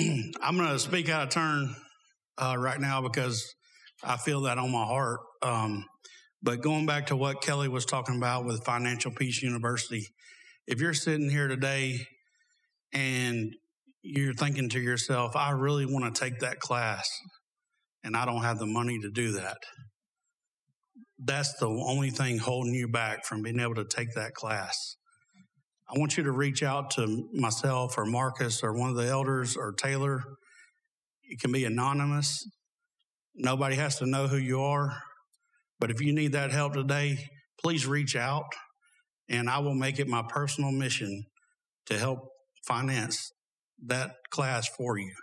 I'm going to speak out of turn uh, right now because I feel that on my heart. Um, but going back to what Kelly was talking about with Financial Peace University, if you're sitting here today and you're thinking to yourself, I really want to take that class and I don't have the money to do that, that's the only thing holding you back from being able to take that class. I want you to reach out to myself or Marcus or one of the elders or Taylor. It can be anonymous. Nobody has to know who you are. But if you need that help today, please reach out and I will make it my personal mission to help finance that class for you.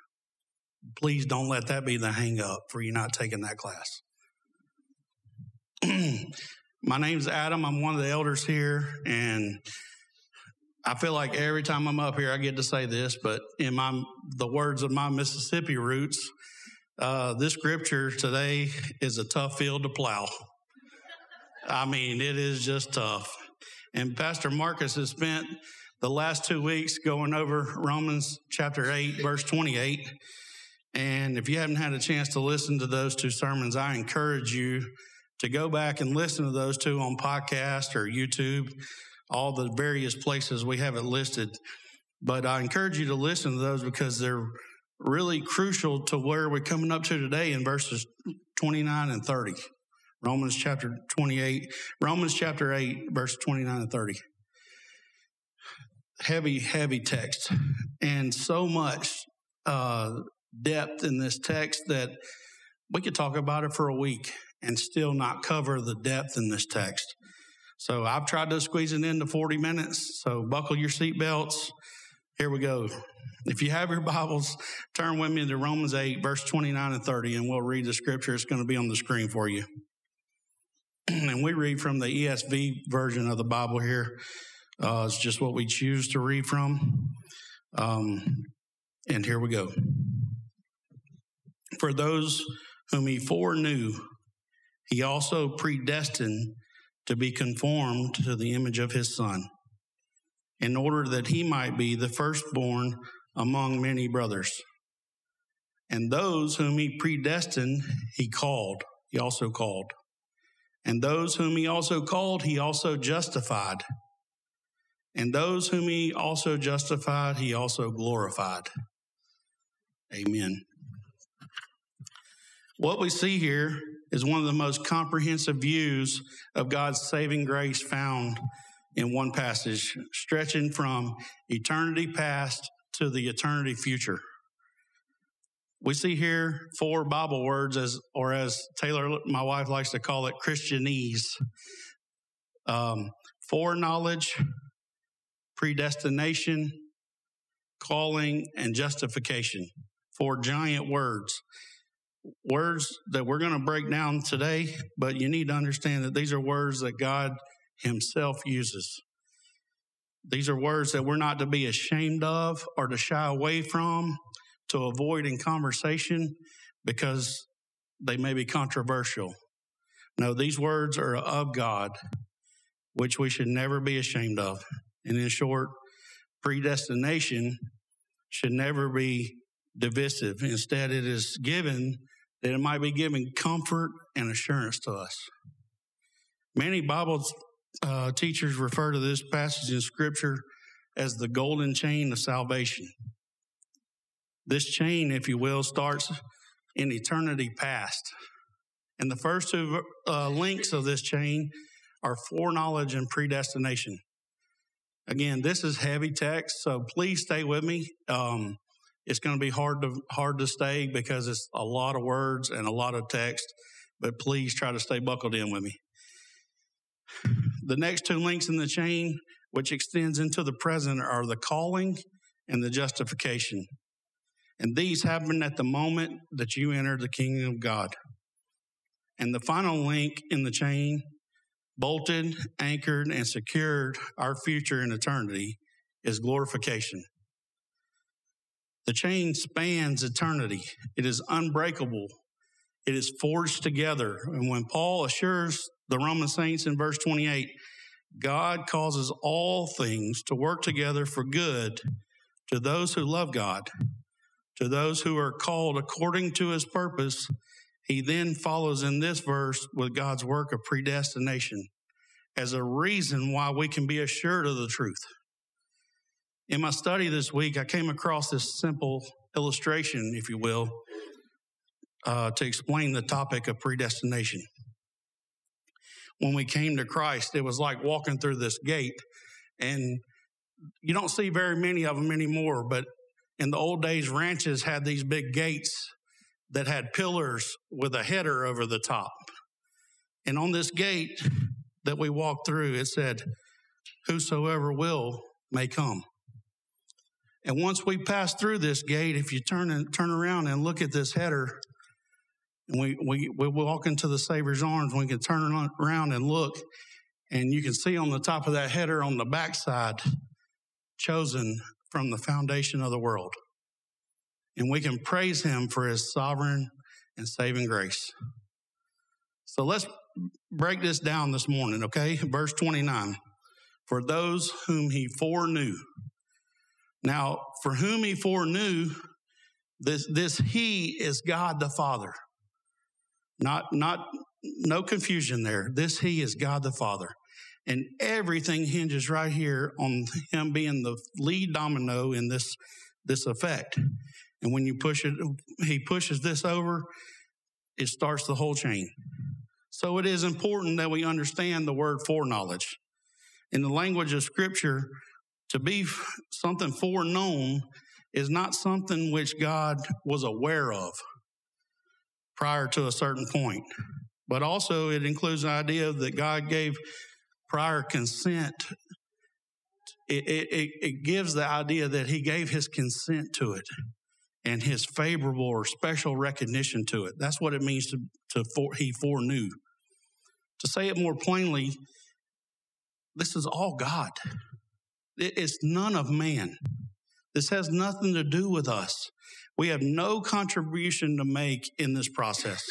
Please don't let that be the hang up for you not taking that class. my name's Adam. I'm one of the elders here and I feel like every time I'm up here, I get to say this, but in my the words of my Mississippi roots, uh, this scripture today is a tough field to plow. I mean, it is just tough. And Pastor Marcus has spent the last two weeks going over Romans chapter 8, verse 28. And if you haven't had a chance to listen to those two sermons, I encourage you to go back and listen to those two on podcast or YouTube all the various places we have it listed. But I encourage you to listen to those because they're really crucial to where we're coming up to today in verses 29 and 30. Romans chapter 28, Romans chapter 8, verse 29 and 30. Heavy, heavy text. And so much uh, depth in this text that we could talk about it for a week and still not cover the depth in this text. So I've tried to squeeze it into 40 minutes. So buckle your seatbelts. Here we go. If you have your Bibles, turn with me to Romans 8, verse 29 and 30, and we'll read the scripture. It's going to be on the screen for you. and we read from the ESV version of the Bible here. Uh, it's just what we choose to read from. Um, and here we go. For those whom he foreknew, he also predestined to be conformed to the image of his Son, in order that he might be the firstborn among many brothers. And those whom he predestined, he called, he also called. And those whom he also called, he also justified. And those whom he also justified, he also glorified. Amen. What we see here is one of the most comprehensive views of God's saving grace found in one passage, stretching from eternity past to the eternity future. We see here four Bible words, as or as Taylor, my wife, likes to call it, Christianese. Um, foreknowledge, predestination, calling, and justification. Four giant words words that we're going to break down today, but you need to understand that these are words that God Himself uses. These are words that we're not to be ashamed of or to shy away from, to avoid in conversation because they may be controversial. No, these words are of God, which we should never be ashamed of. And in short, predestination should never be divisive. Instead, it is given that it might be giving comfort and assurance to us. Many Bible uh, teachers refer to this passage in Scripture as the golden chain of salvation. This chain, if you will, starts in eternity past. And the first two uh, links of this chain are foreknowledge and predestination. Again, this is heavy text, so please stay with me. Um, it's going to be hard to hard to stay because it's a lot of words and a lot of text. But please try to stay buckled in with me. The next two links in the chain, which extends into the present, are the calling and the justification. And these happen at the moment that you enter the kingdom of God. And the final link in the chain, bolted, anchored, and secured our future in eternity, is glorification. The chain spans eternity. It is unbreakable. It is forged together. And when Paul assures the Roman saints in verse 28, God causes all things to work together for good to those who love God, to those who are called according to his purpose, he then follows in this verse with God's work of predestination as a reason why we can be assured of the truth. In my study this week, I came across this simple illustration, if you will, uh, to explain the topic of predestination. When we came to Christ, it was like walking through this gate, and you don't see very many of them anymore. But in the old days, ranches had these big gates that had pillars with a header over the top. And on this gate that we walked through, it said, Whosoever will may come. And once we pass through this gate, if you turn and turn around and look at this header, and we, we, we walk into the Savior's arms, we can turn around and look, and you can see on the top of that header on the backside, chosen from the foundation of the world. And we can praise him for his sovereign and saving grace. So let's break this down this morning, okay? Verse 29. For those whom he foreknew, now, for whom he foreknew, this, this he is God the Father. Not, not, no confusion there. This he is God the Father. And everything hinges right here on him being the lead domino in this, this effect. And when you push it, he pushes this over, it starts the whole chain. So it is important that we understand the word foreknowledge. In the language of scripture, to be something foreknown is not something which God was aware of prior to a certain point. But also, it includes the idea that God gave prior consent. It, it, it gives the idea that He gave His consent to it and His favorable or special recognition to it. That's what it means to, to for, He foreknew. To say it more plainly, this is all God. It's none of man. This has nothing to do with us. We have no contribution to make in this process.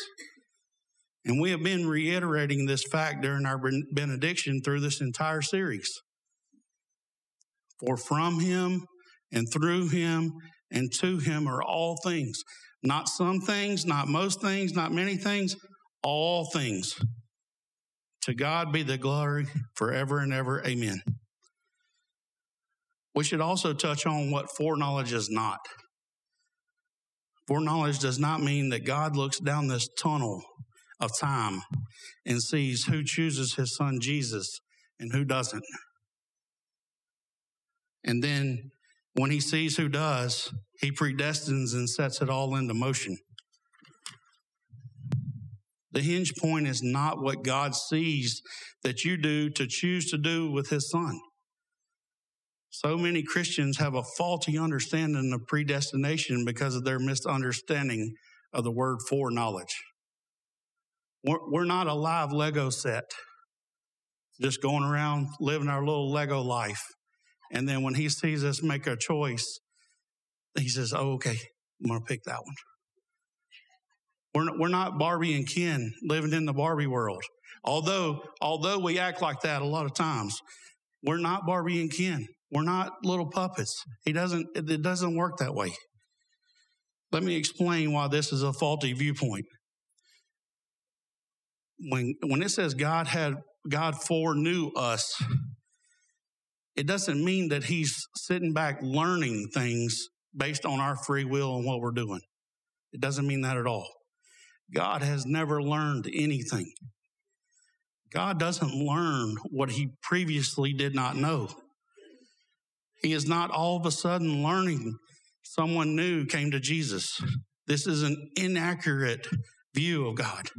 And we have been reiterating this fact during our benediction through this entire series. For from him and through him and to him are all things. Not some things, not most things, not many things, all things. To God be the glory forever and ever. Amen. We should also touch on what foreknowledge is not. Foreknowledge does not mean that God looks down this tunnel of time and sees who chooses his son Jesus and who doesn't. And then when he sees who does, he predestines and sets it all into motion. The hinge point is not what God sees that you do to choose to do with his son. So many Christians have a faulty understanding of predestination because of their misunderstanding of the word foreknowledge. We're not a live Lego set, just going around living our little Lego life. And then when he sees us make a choice, he says, Oh, okay, I'm going to pick that one. We're not, we're not Barbie and Ken living in the Barbie world. Although, although we act like that a lot of times, we're not Barbie and Ken. We're not little puppets. He doesn't, it doesn't work that way. Let me explain why this is a faulty viewpoint. When, when it says God had, God foreknew us, it doesn't mean that he's sitting back learning things based on our free will and what we're doing. It doesn't mean that at all. God has never learned anything. God doesn't learn what he previously did not know. He is not all of a sudden learning someone new came to Jesus. This is an inaccurate view of God.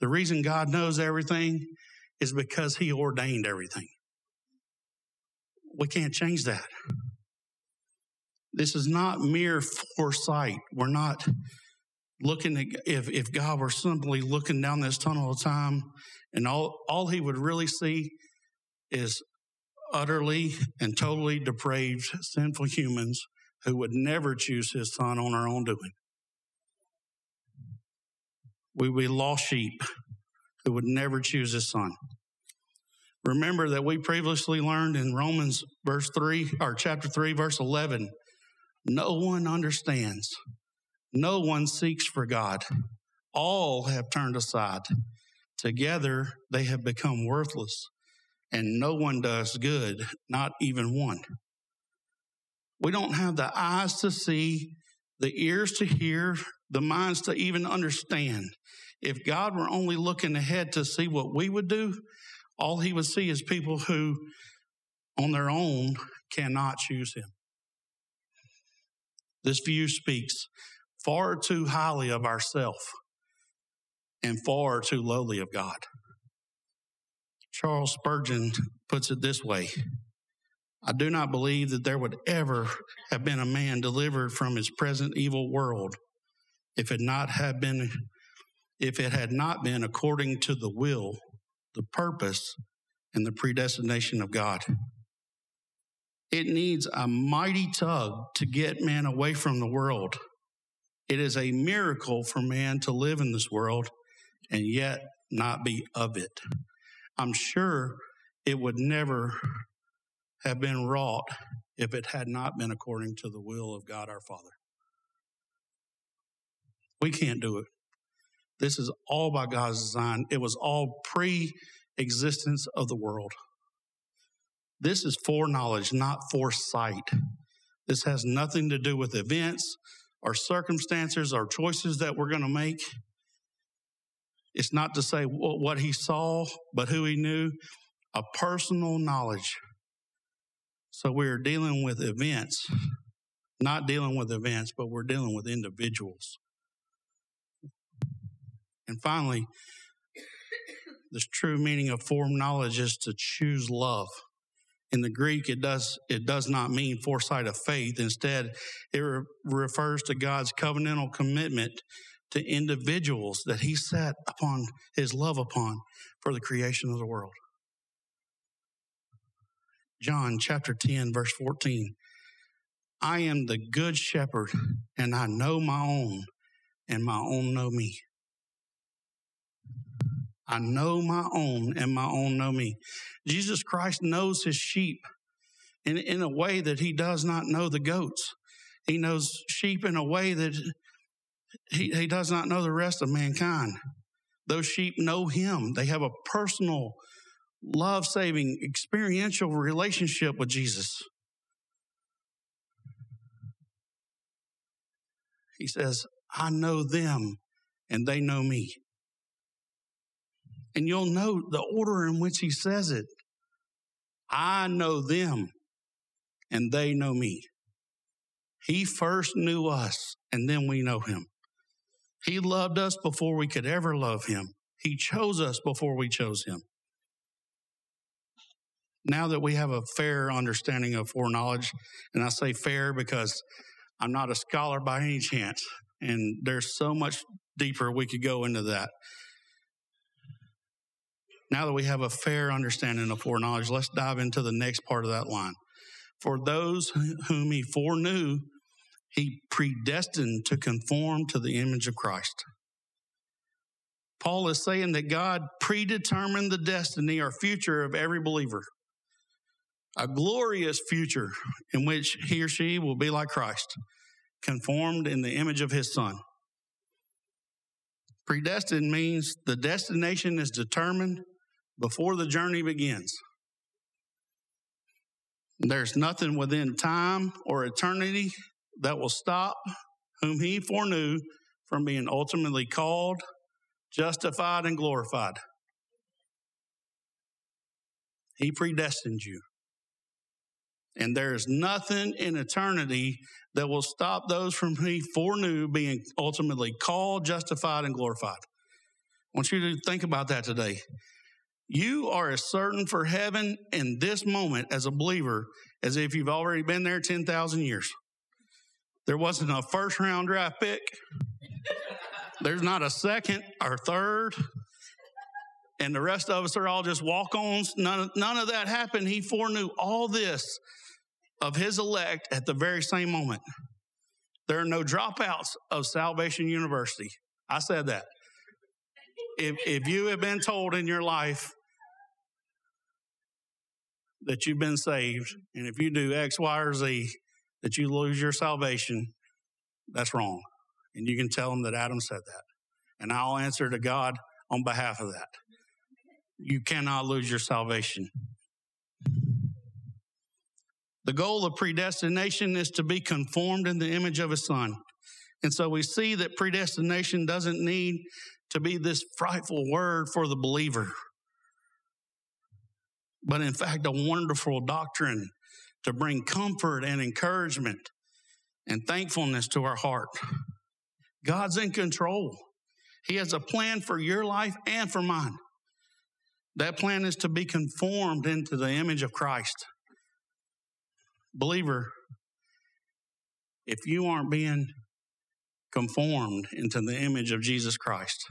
The reason God knows everything is because He ordained everything. We can't change that. This is not mere foresight. We're not looking at if, if God were simply looking down this tunnel of time and all, all he would really see is utterly and totally depraved, sinful humans who would never choose his son on our own doing. We would be lost sheep who would never choose his son. Remember that we previously learned in Romans verse 3 or chapter 3 verse 11 No one understands. No one seeks for God. All have turned aside. Together they have become worthless, and no one does good, not even one. We don't have the eyes to see, the ears to hear, the minds to even understand. If God were only looking ahead to see what we would do, all he would see is people who, on their own, cannot choose him. This view speaks far too highly of ourself and far too lowly of God. Charles Spurgeon puts it this way I do not believe that there would ever have been a man delivered from his present evil world if it not had been if it had not been according to the will, the purpose, and the predestination of God. It needs a mighty tug to get man away from the world. It is a miracle for man to live in this world and yet not be of it. I'm sure it would never have been wrought if it had not been according to the will of God our Father. We can't do it. This is all by God's design. It was all pre existence of the world. This is foreknowledge, not foresight. This has nothing to do with events or circumstances or choices that we're going to make. It's not to say what he saw, but who he knew, a personal knowledge. So we're dealing with events, not dealing with events, but we're dealing with individuals. And finally, this true meaning of foreknowledge is to choose love. In the Greek, it does, it does not mean foresight of faith. Instead, it re- refers to God's covenantal commitment to individuals that he set upon his love upon for the creation of the world. John chapter 10, verse 14. I am the good shepherd, and I know my own, and my own know me. I know my own, and my own know me. Jesus Christ knows his sheep in, in a way that he does not know the goats. He knows sheep in a way that he, he does not know the rest of mankind. Those sheep know him. They have a personal, love saving, experiential relationship with Jesus. He says, I know them and they know me. And you'll know the order in which he says it. I know them and they know me. He first knew us and then we know him. He loved us before we could ever love him. He chose us before we chose him. Now that we have a fair understanding of foreknowledge, and I say fair because I'm not a scholar by any chance, and there's so much deeper we could go into that. Now that we have a fair understanding of foreknowledge, let's dive into the next part of that line. For those whom he foreknew, he predestined to conform to the image of Christ. Paul is saying that God predetermined the destiny or future of every believer, a glorious future in which he or she will be like Christ, conformed in the image of his Son. Predestined means the destination is determined before the journey begins. There's nothing within time or eternity that will stop whom he foreknew from being ultimately called, justified, and glorified. He predestined you. And there is nothing in eternity that will stop those from he foreknew being ultimately called, justified, and glorified. I want you to think about that today. You are as certain for heaven in this moment as a believer as if you've already been there 10,000 years. There wasn't a first round draft pick. There's not a second or third. And the rest of us are all just walk ons. None, none of that happened. He foreknew all this of his elect at the very same moment. There are no dropouts of Salvation University. I said that. If, if you have been told in your life that you've been saved, and if you do X, Y, or Z, that you lose your salvation, that's wrong. And you can tell them that Adam said that. And I'll answer to God on behalf of that. You cannot lose your salvation. The goal of predestination is to be conformed in the image of his son. And so we see that predestination doesn't need to be this frightful word for the believer, but in fact, a wonderful doctrine to bring comfort and encouragement and thankfulness to our heart. God's in control. He has a plan for your life and for mine. That plan is to be conformed into the image of Christ. Believer, if you aren't being conformed into the image of Jesus Christ,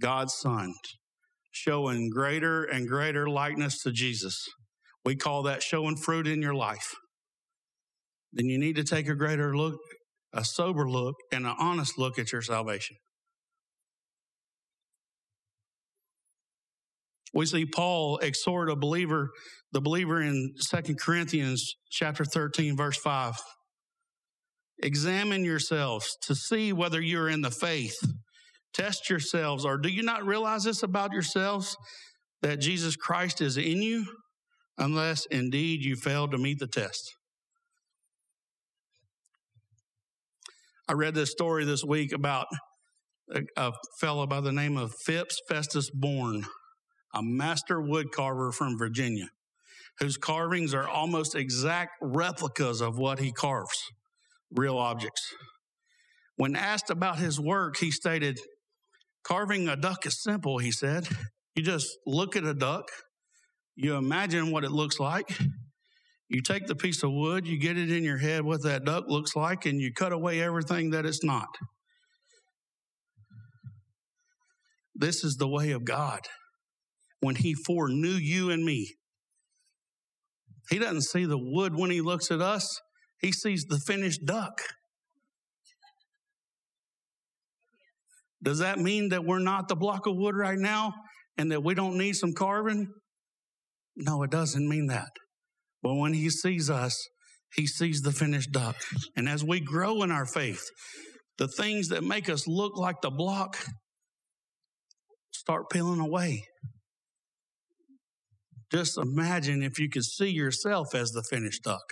God's Son, showing greater and greater likeness to Jesus, we call that showing fruit in your life. Then you need to take a greater look, a sober look, and an honest look at your salvation. We see Paul exhort a believer, the believer in 2 Corinthians chapter 13, verse 5. Examine yourselves to see whether you're in the faith. Test yourselves, or do you not realize this about yourselves that Jesus Christ is in you, unless indeed you fail to meet the test? I read this story this week about a, a fellow by the name of Phipps Festus Bourne a master wood carver from Virginia, whose carvings are almost exact replicas of what he carves, real objects. When asked about his work, he stated, Carving a duck is simple, he said. You just look at a duck, you imagine what it looks like, you take the piece of wood, you get it in your head what that duck looks like, and you cut away everything that it's not. This is the way of God when he foreknew you and me. He doesn't see the wood when he looks at us, he sees the finished duck. Does that mean that we're not the block of wood right now and that we don't need some carving? No, it doesn't mean that. But when he sees us, he sees the finished duck. And as we grow in our faith, the things that make us look like the block start peeling away. Just imagine if you could see yourself as the finished duck,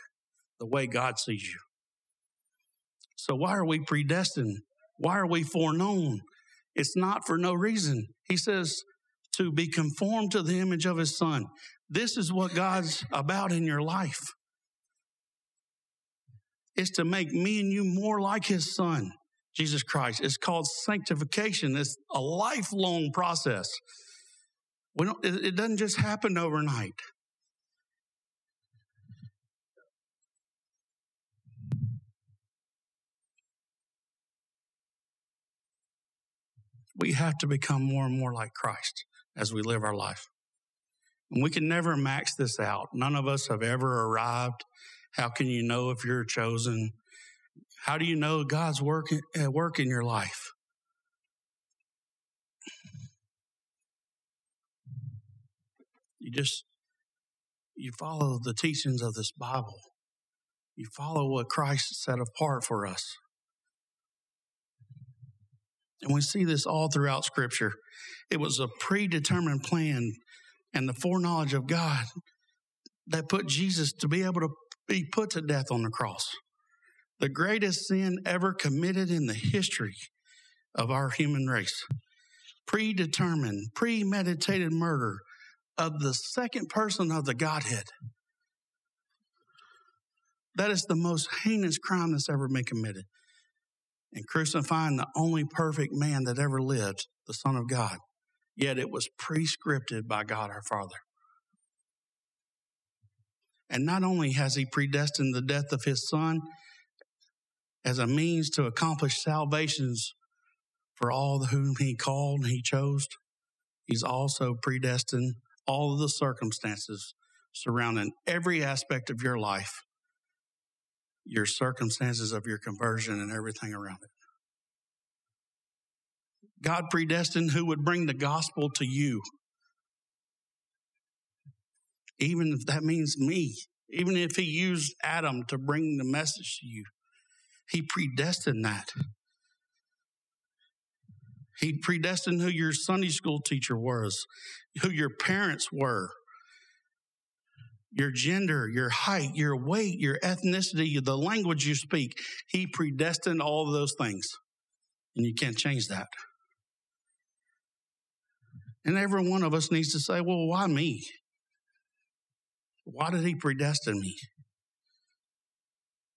the way God sees you. So, why are we predestined? Why are we foreknown? It's not for no reason. He says to be conformed to the image of his son. This is what God's about in your life. It's to make me and you more like his son, Jesus Christ. It's called sanctification. It's a lifelong process. We don't, it doesn't just happen overnight. We have to become more and more like Christ as we live our life. And we can never max this out. None of us have ever arrived. How can you know if you're chosen? How do you know God's work at work in your life? You just you follow the teachings of this Bible. You follow what Christ set apart for us. And we see this all throughout Scripture. It was a predetermined plan and the foreknowledge of God that put Jesus to be able to be put to death on the cross. The greatest sin ever committed in the history of our human race. Predetermined, premeditated murder of the second person of the Godhead. That is the most heinous crime that's ever been committed. And crucifying the only perfect man that ever lived, the Son of God. Yet it was prescripted by God our Father. And not only has He predestined the death of His Son as a means to accomplish salvations for all whom He called and He chose, He's also predestined all of the circumstances surrounding every aspect of your life, your circumstances of your conversion, and everything around it. God predestined who would bring the gospel to you. Even if that means me, even if he used Adam to bring the message to you, he predestined that. He predestined who your Sunday school teacher was, who your parents were, your gender, your height, your weight, your ethnicity, the language you speak. He predestined all of those things. And you can't change that. And every one of us needs to say, well, why me? Why did he predestine me?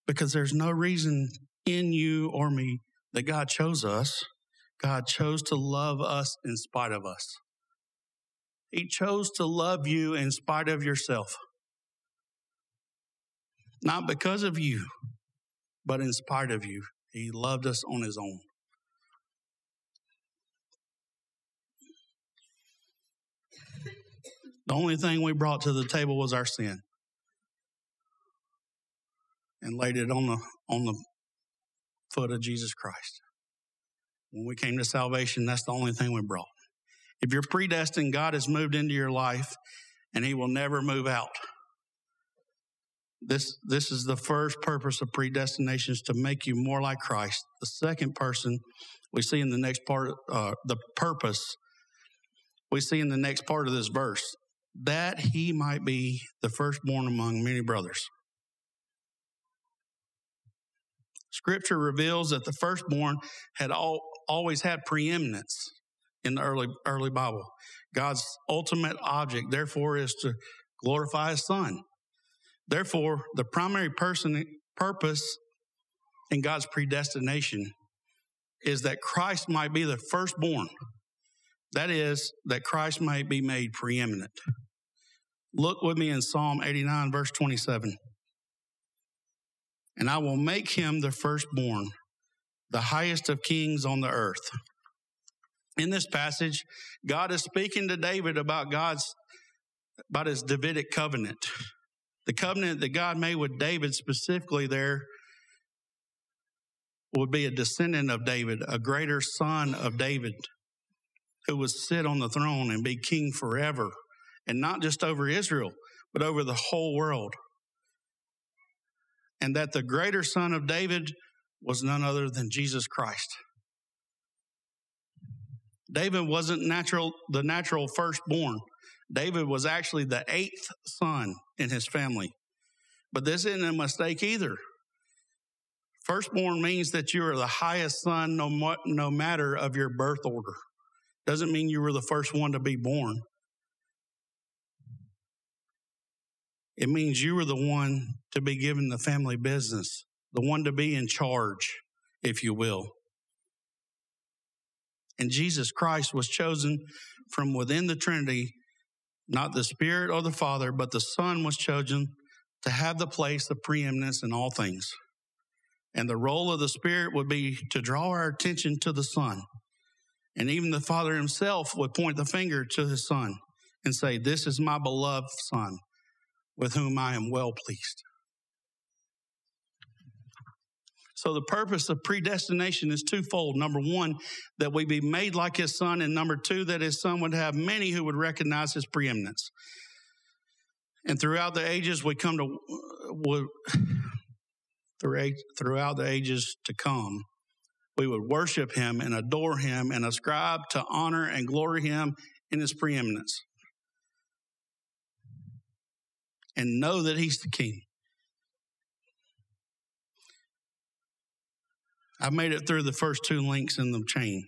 Because there's no reason in you or me that God chose us. God chose to love us in spite of us. He chose to love you in spite of yourself. Not because of you, but in spite of you. He loved us on his own. The only thing we brought to the table was our sin and laid it on the, on the foot of Jesus Christ. When we came to salvation, that's the only thing we brought. If you're predestined, God has moved into your life and He will never move out. This, this is the first purpose of predestination is to make you more like Christ. The second person we see in the next part, uh, the purpose we see in the next part of this verse that he might be the firstborn among many brothers. Scripture reveals that the firstborn had all, always had preeminence in the early early Bible. God's ultimate object, therefore, is to glorify His Son. Therefore, the primary person purpose in God's predestination is that Christ might be the firstborn. That is, that Christ might be made preeminent. Look with me in Psalm 89, verse 27. And I will make him the firstborn, the highest of kings on the earth. In this passage, God is speaking to David about God's, about his Davidic covenant. The covenant that God made with David specifically there would be a descendant of David, a greater son of David, who would sit on the throne and be king forever and not just over Israel, but over the whole world. And that the greater son of David was none other than Jesus Christ. David wasn't natural, the natural firstborn. David was actually the eighth son in his family. But this isn't a mistake either. Firstborn means that you are the highest son no, no matter of your birth order. Doesn't mean you were the first one to be born. It means you were the one to be given the family business, the one to be in charge, if you will. And Jesus Christ was chosen from within the Trinity, not the Spirit or the Father, but the Son was chosen to have the place of preeminence in all things. And the role of the Spirit would be to draw our attention to the Son. And even the Father himself would point the finger to his Son and say, This is my beloved Son with whom I am well pleased. So the purpose of predestination is twofold. Number one, that we be made like his son, and number two, that his son would have many who would recognize his preeminence. And throughout the ages, we come to throughout the ages to come, we would worship him and adore him and ascribe to honor and glory him in his preeminence. and know that He's the King. I made it through the first two links in the chain.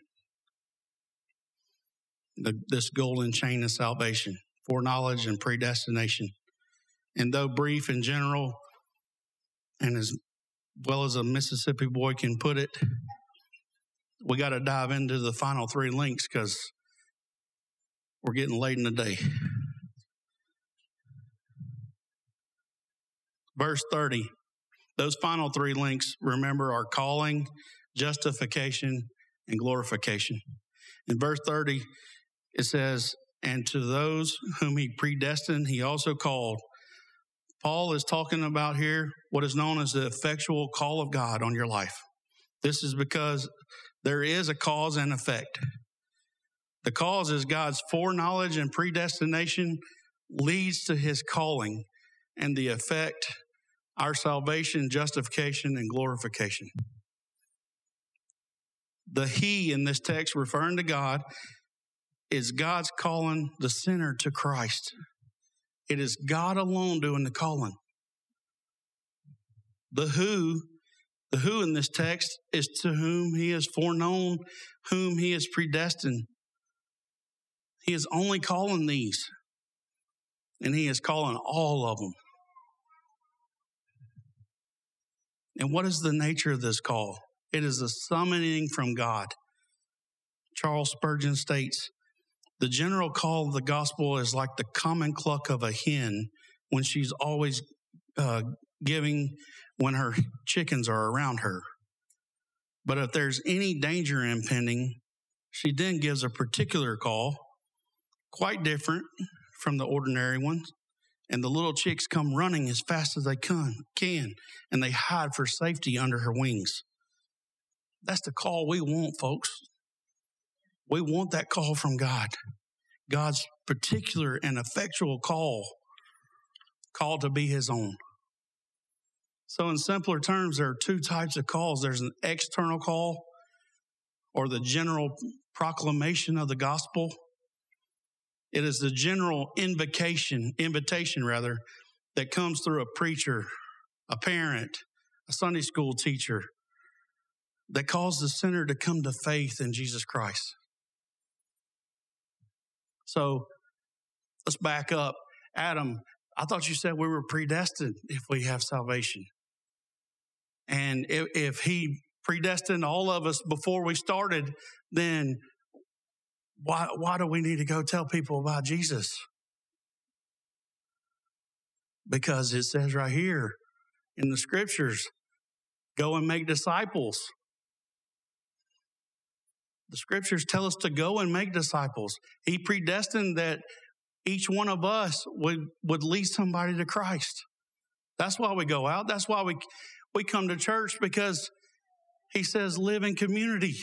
The, this golden chain of salvation, foreknowledge and predestination. And though brief and general, and as well as a Mississippi boy can put it, we got to dive into the final three links because we're getting late in the day. Verse 30, those final three links, remember, are calling, justification, and glorification. In verse 30, it says, And to those whom he predestined, he also called. Paul is talking about here what is known as the effectual call of God on your life. This is because there is a cause and effect. The cause is God's foreknowledge and predestination leads to his calling and the effect, our salvation, justification, and glorification. The He in this text, referring to God, is God's calling the sinner to Christ. It is God alone doing the calling. The who, the who in this text is to whom he is foreknown, whom he is predestined. He is only calling these, and he is calling all of them. And what is the nature of this call? It is a summoning from God. Charles Spurgeon states the general call of the gospel is like the common cluck of a hen when she's always uh, giving when her chickens are around her. But if there's any danger impending, she then gives a particular call, quite different from the ordinary ones. And the little chicks come running as fast as they can, can and they hide for safety under her wings. That's the call we want, folks. We want that call from God. God's particular and effectual call, call to be his own. So, in simpler terms, there are two types of calls there's an external call, or the general proclamation of the gospel. It is the general invocation, invitation rather, that comes through a preacher, a parent, a Sunday school teacher, that calls the sinner to come to faith in Jesus Christ. So let's back up. Adam, I thought you said we were predestined if we have salvation. And if, if he predestined all of us before we started, then why, why do we need to go tell people about Jesus? Because it says right here in the scriptures, go and make disciples. The scriptures tell us to go and make disciples. He predestined that each one of us would, would lead somebody to Christ. That's why we go out. That's why we, we come to church because he says live in community.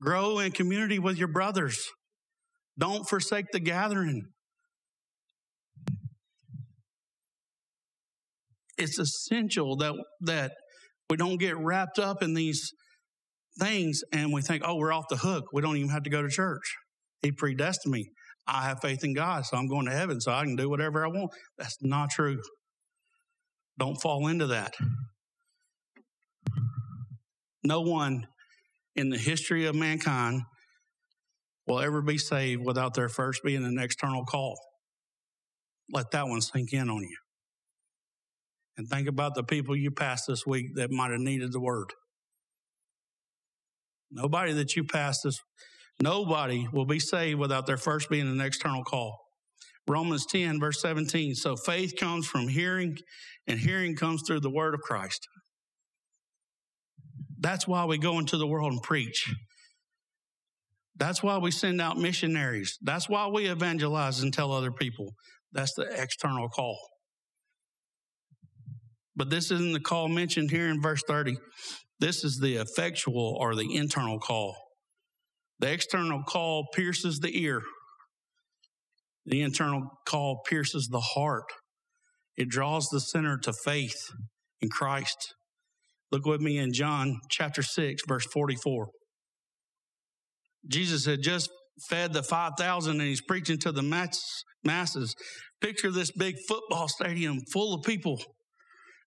Grow in community with your brothers. Don't forsake the gathering. It's essential that, that we don't get wrapped up in these things and we think, oh, we're off the hook. We don't even have to go to church. He predestined me. I have faith in God, so I'm going to heaven, so I can do whatever I want. That's not true. Don't fall into that. No one in the history of mankind will ever be saved without there first being an external call. Let that one sink in on you. And think about the people you passed this week that might have needed the word. Nobody that you pass this, nobody will be saved without there first being an external call. Romans 10, verse 17. So faith comes from hearing, and hearing comes through the word of Christ. That's why we go into the world and preach. That's why we send out missionaries. That's why we evangelize and tell other people. That's the external call. But this isn't the call mentioned here in verse 30. This is the effectual or the internal call. The external call pierces the ear. The internal call pierces the heart. It draws the sinner to faith in Christ. Look with me in John chapter 6, verse 44. Jesus had just fed the 5,000 and he's preaching to the masses. Picture this big football stadium full of people.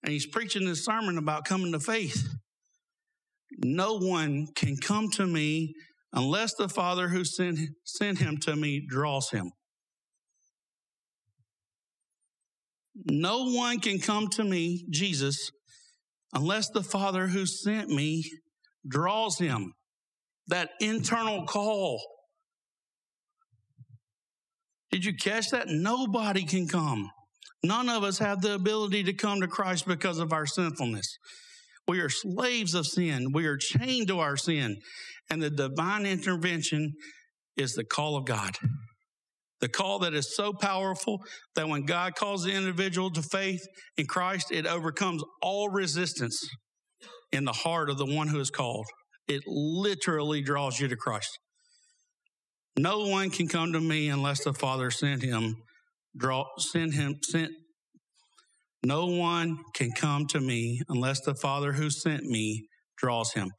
And he's preaching this sermon about coming to faith. No one can come to me unless the Father who sent, sent him to me draws him. No one can come to me, Jesus, unless the Father who sent me draws him. That internal call. Did you catch that? Nobody can come. None of us have the ability to come to Christ because of our sinfulness. We are slaves of sin. We are chained to our sin. And the divine intervention is the call of God. The call that is so powerful that when God calls the individual to faith in Christ, it overcomes all resistance in the heart of the one who is called. It literally draws you to Christ. No one can come to me unless the Father sent him, draw, send him, sent No one can come to me unless the Father who sent me draws him.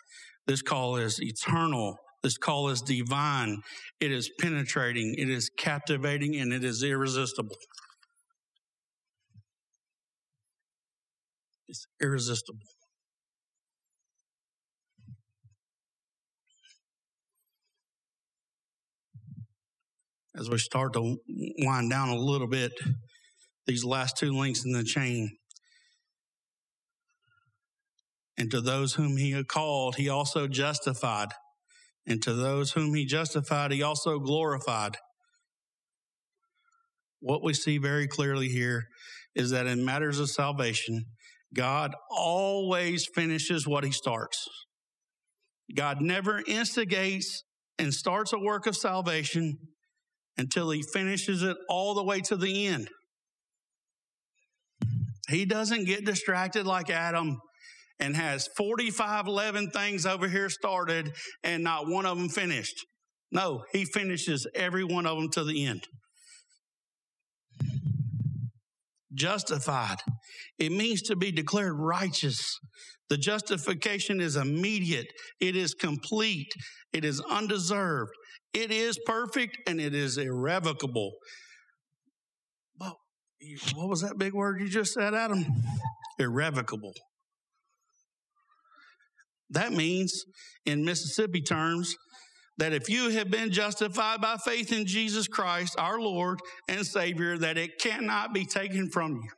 This call is eternal. This call is divine. It is penetrating. It is captivating and it is irresistible. It's irresistible. As we start to wind down a little bit, these last two links in the chain. And to those whom he had called, he also justified. And to those whom he justified, he also glorified. What we see very clearly here is that in matters of salvation, God always finishes what he starts. God never instigates and starts a work of salvation until he finishes it all the way to the end. He doesn't get distracted like Adam and has 45 11 things over here started and not one of them finished. No, he finishes every one of them to the end. Justified. It means to be declared righteous. The justification is immediate. It is complete. It is undeserved. It is perfect and it is irrevocable. What was that big word you just said, Adam? Irrevocable. That means, in Mississippi terms, that if you have been justified by faith in Jesus Christ, our Lord and Savior, that it cannot be taken from you.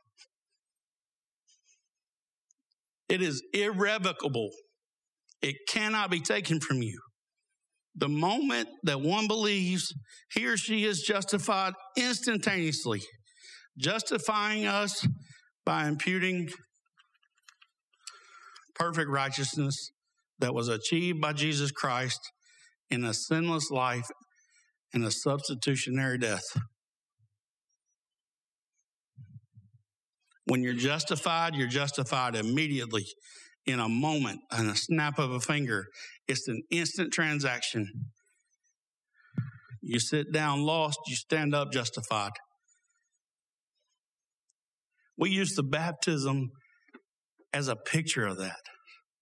It is irrevocable. It cannot be taken from you. The moment that one believes, he or she is justified instantaneously, justifying us by imputing perfect righteousness that was achieved by Jesus Christ in a sinless life and a substitutionary death. When you're justified, you're justified immediately in a moment, in a snap of a finger. It's an instant transaction. You sit down lost, you stand up justified. We use the baptism as a picture of that.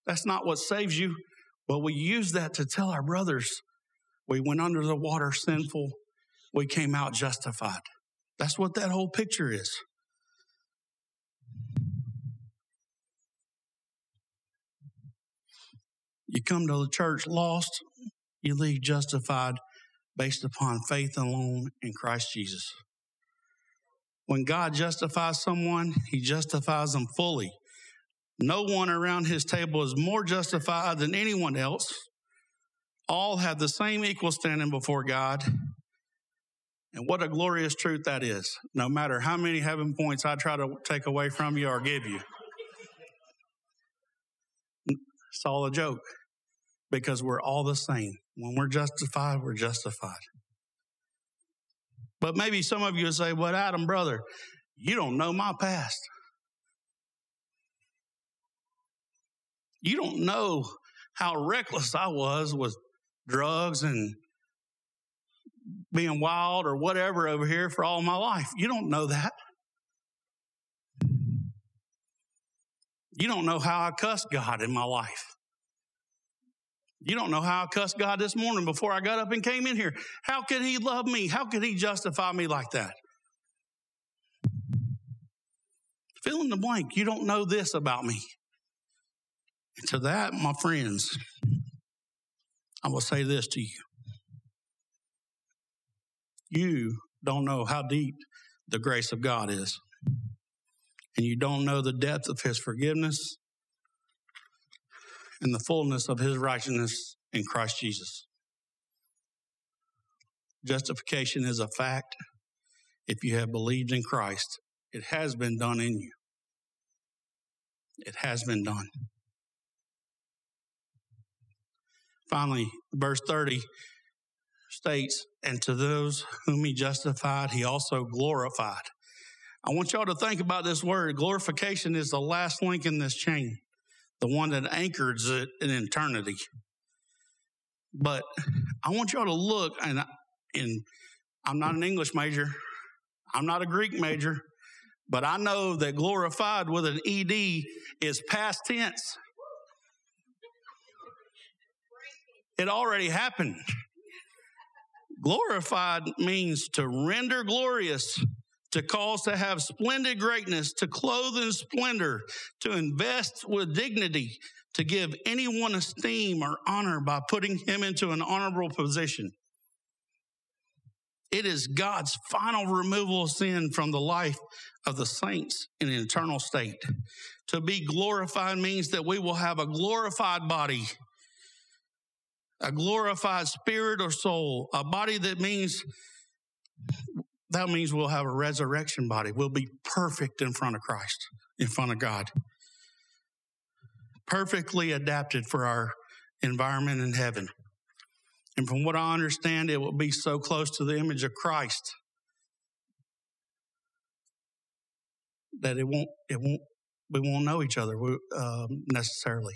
That's not what saves you, but we use that to tell our brothers we went under the water sinful, we came out justified. That's what that whole picture is. You come to the church lost, you leave justified based upon faith alone in Christ Jesus. When God justifies someone, he justifies them fully. No one around his table is more justified than anyone else. All have the same equal standing before God. And what a glorious truth that is, no matter how many heaven points I try to take away from you or give you. It's all a joke because we're all the same. When we're justified, we're justified. But maybe some of you say, Well, Adam, brother, you don't know my past. You don't know how reckless I was with drugs and being wild or whatever over here for all my life. You don't know that. You don't know how I cussed God in my life. You don't know how I cussed God this morning before I got up and came in here. How could He love me? How could He justify me like that? Fill in the blank. You don't know this about me. And to that, my friends, I will say this to you. You don't know how deep the grace of God is. And you don't know the depth of his forgiveness and the fullness of his righteousness in Christ Jesus. Justification is a fact if you have believed in Christ. It has been done in you. It has been done. Finally, verse 30 states, And to those whom he justified, he also glorified. I want y'all to think about this word. Glorification is the last link in this chain, the one that anchors it in eternity. But I want y'all to look, and, and I'm not an English major, I'm not a Greek major, But I know that glorified with an ED is past tense. It already happened. Glorified means to render glorious, to cause to have splendid greatness, to clothe in splendor, to invest with dignity, to give anyone esteem or honor by putting him into an honorable position. It is God's final removal of sin from the life of the saints in an eternal state. To be glorified means that we will have a glorified body, a glorified spirit or soul, a body that means that means we'll have a resurrection body. We'll be perfect in front of Christ, in front of God. Perfectly adapted for our environment in heaven. And from what I understand, it will be so close to the image of Christ that it won't, it won't, we won't know each other uh, necessarily.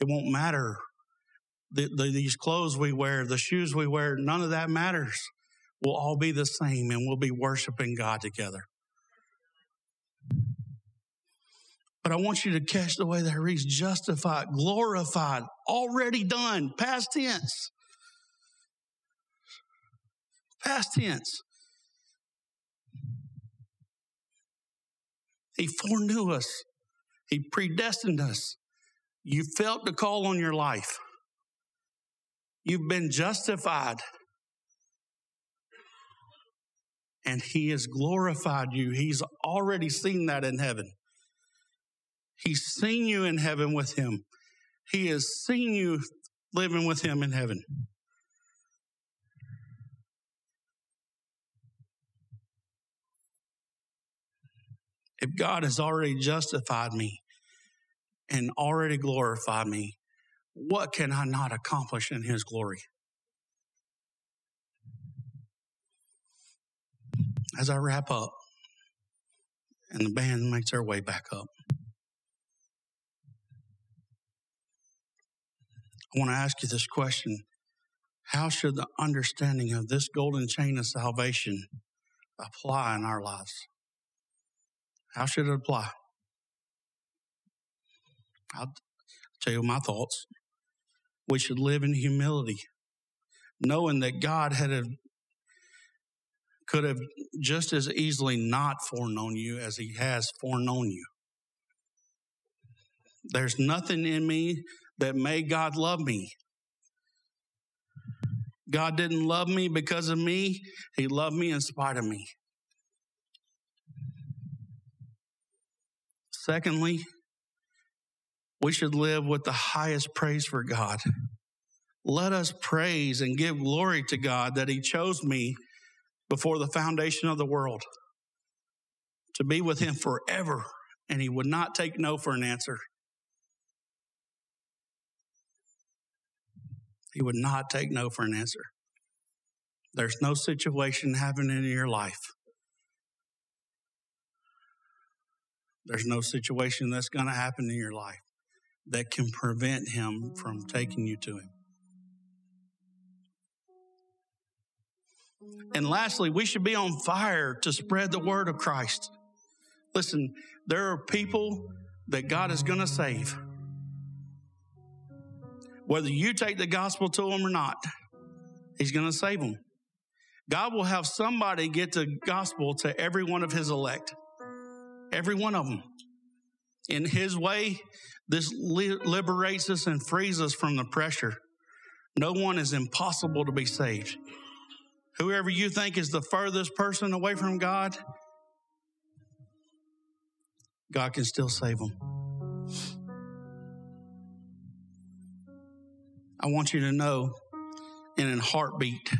It won't matter. The, the, these clothes we wear, the shoes we wear, none of that matters. We'll all be the same and we'll be worshiping God together. But I want you to catch the way that it reads justified, glorified, already done, past tense. Past tense. He foreknew us. He predestined us. You felt the call on your life. You've been justified. And He has glorified you. He's already seen that in heaven. He's seen you in heaven with Him. He has seen you living with Him in heaven. If God has already justified me and already glorified me, what can I not accomplish in His glory? As I wrap up, and the band makes their way back up, I want to ask you this question How should the understanding of this golden chain of salvation apply in our lives? How should it apply? I'll tell you my thoughts. We should live in humility, knowing that God had a, could have just as easily not foreknown you as He has foreknown you. There's nothing in me that made God love me. God didn't love me because of me, He loved me in spite of me. Secondly, we should live with the highest praise for God. Let us praise and give glory to God that He chose me before the foundation of the world to be with Him forever, and He would not take no for an answer. He would not take no for an answer. There's no situation happening in your life There's no situation that's going to happen in your life that can prevent him from taking you to him. And lastly, we should be on fire to spread the word of Christ. Listen, there are people that God is going to save. Whether you take the gospel to them or not, He's going to save them. God will have somebody get the gospel to every one of His elect. Every one of them. In His way, this liberates us and frees us from the pressure. No one is impossible to be saved. Whoever you think is the furthest person away from God, God can still save them. I want you to know in a heartbeat,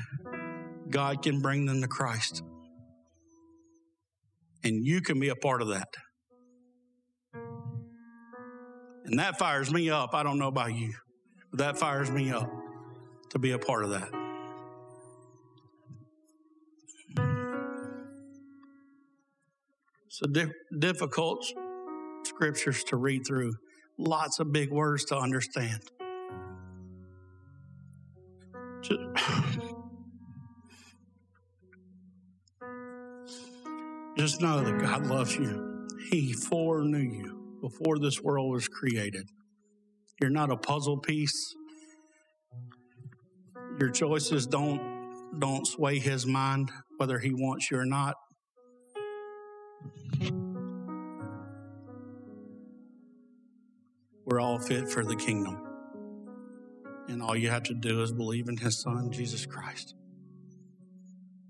God can bring them to Christ. And you can be a part of that. And that fires me up. I don't know about you, but that fires me up to be a part of that. So diff- difficult scriptures to read through, lots of big words to understand. Just, just know that God loves you. He foreknew you before this world was created. You're not a puzzle piece. Your choices don't don't sway his mind whether he wants you or not. We're all fit for the kingdom. And all you have to do is believe in his son, Jesus Christ.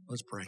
Let's pray.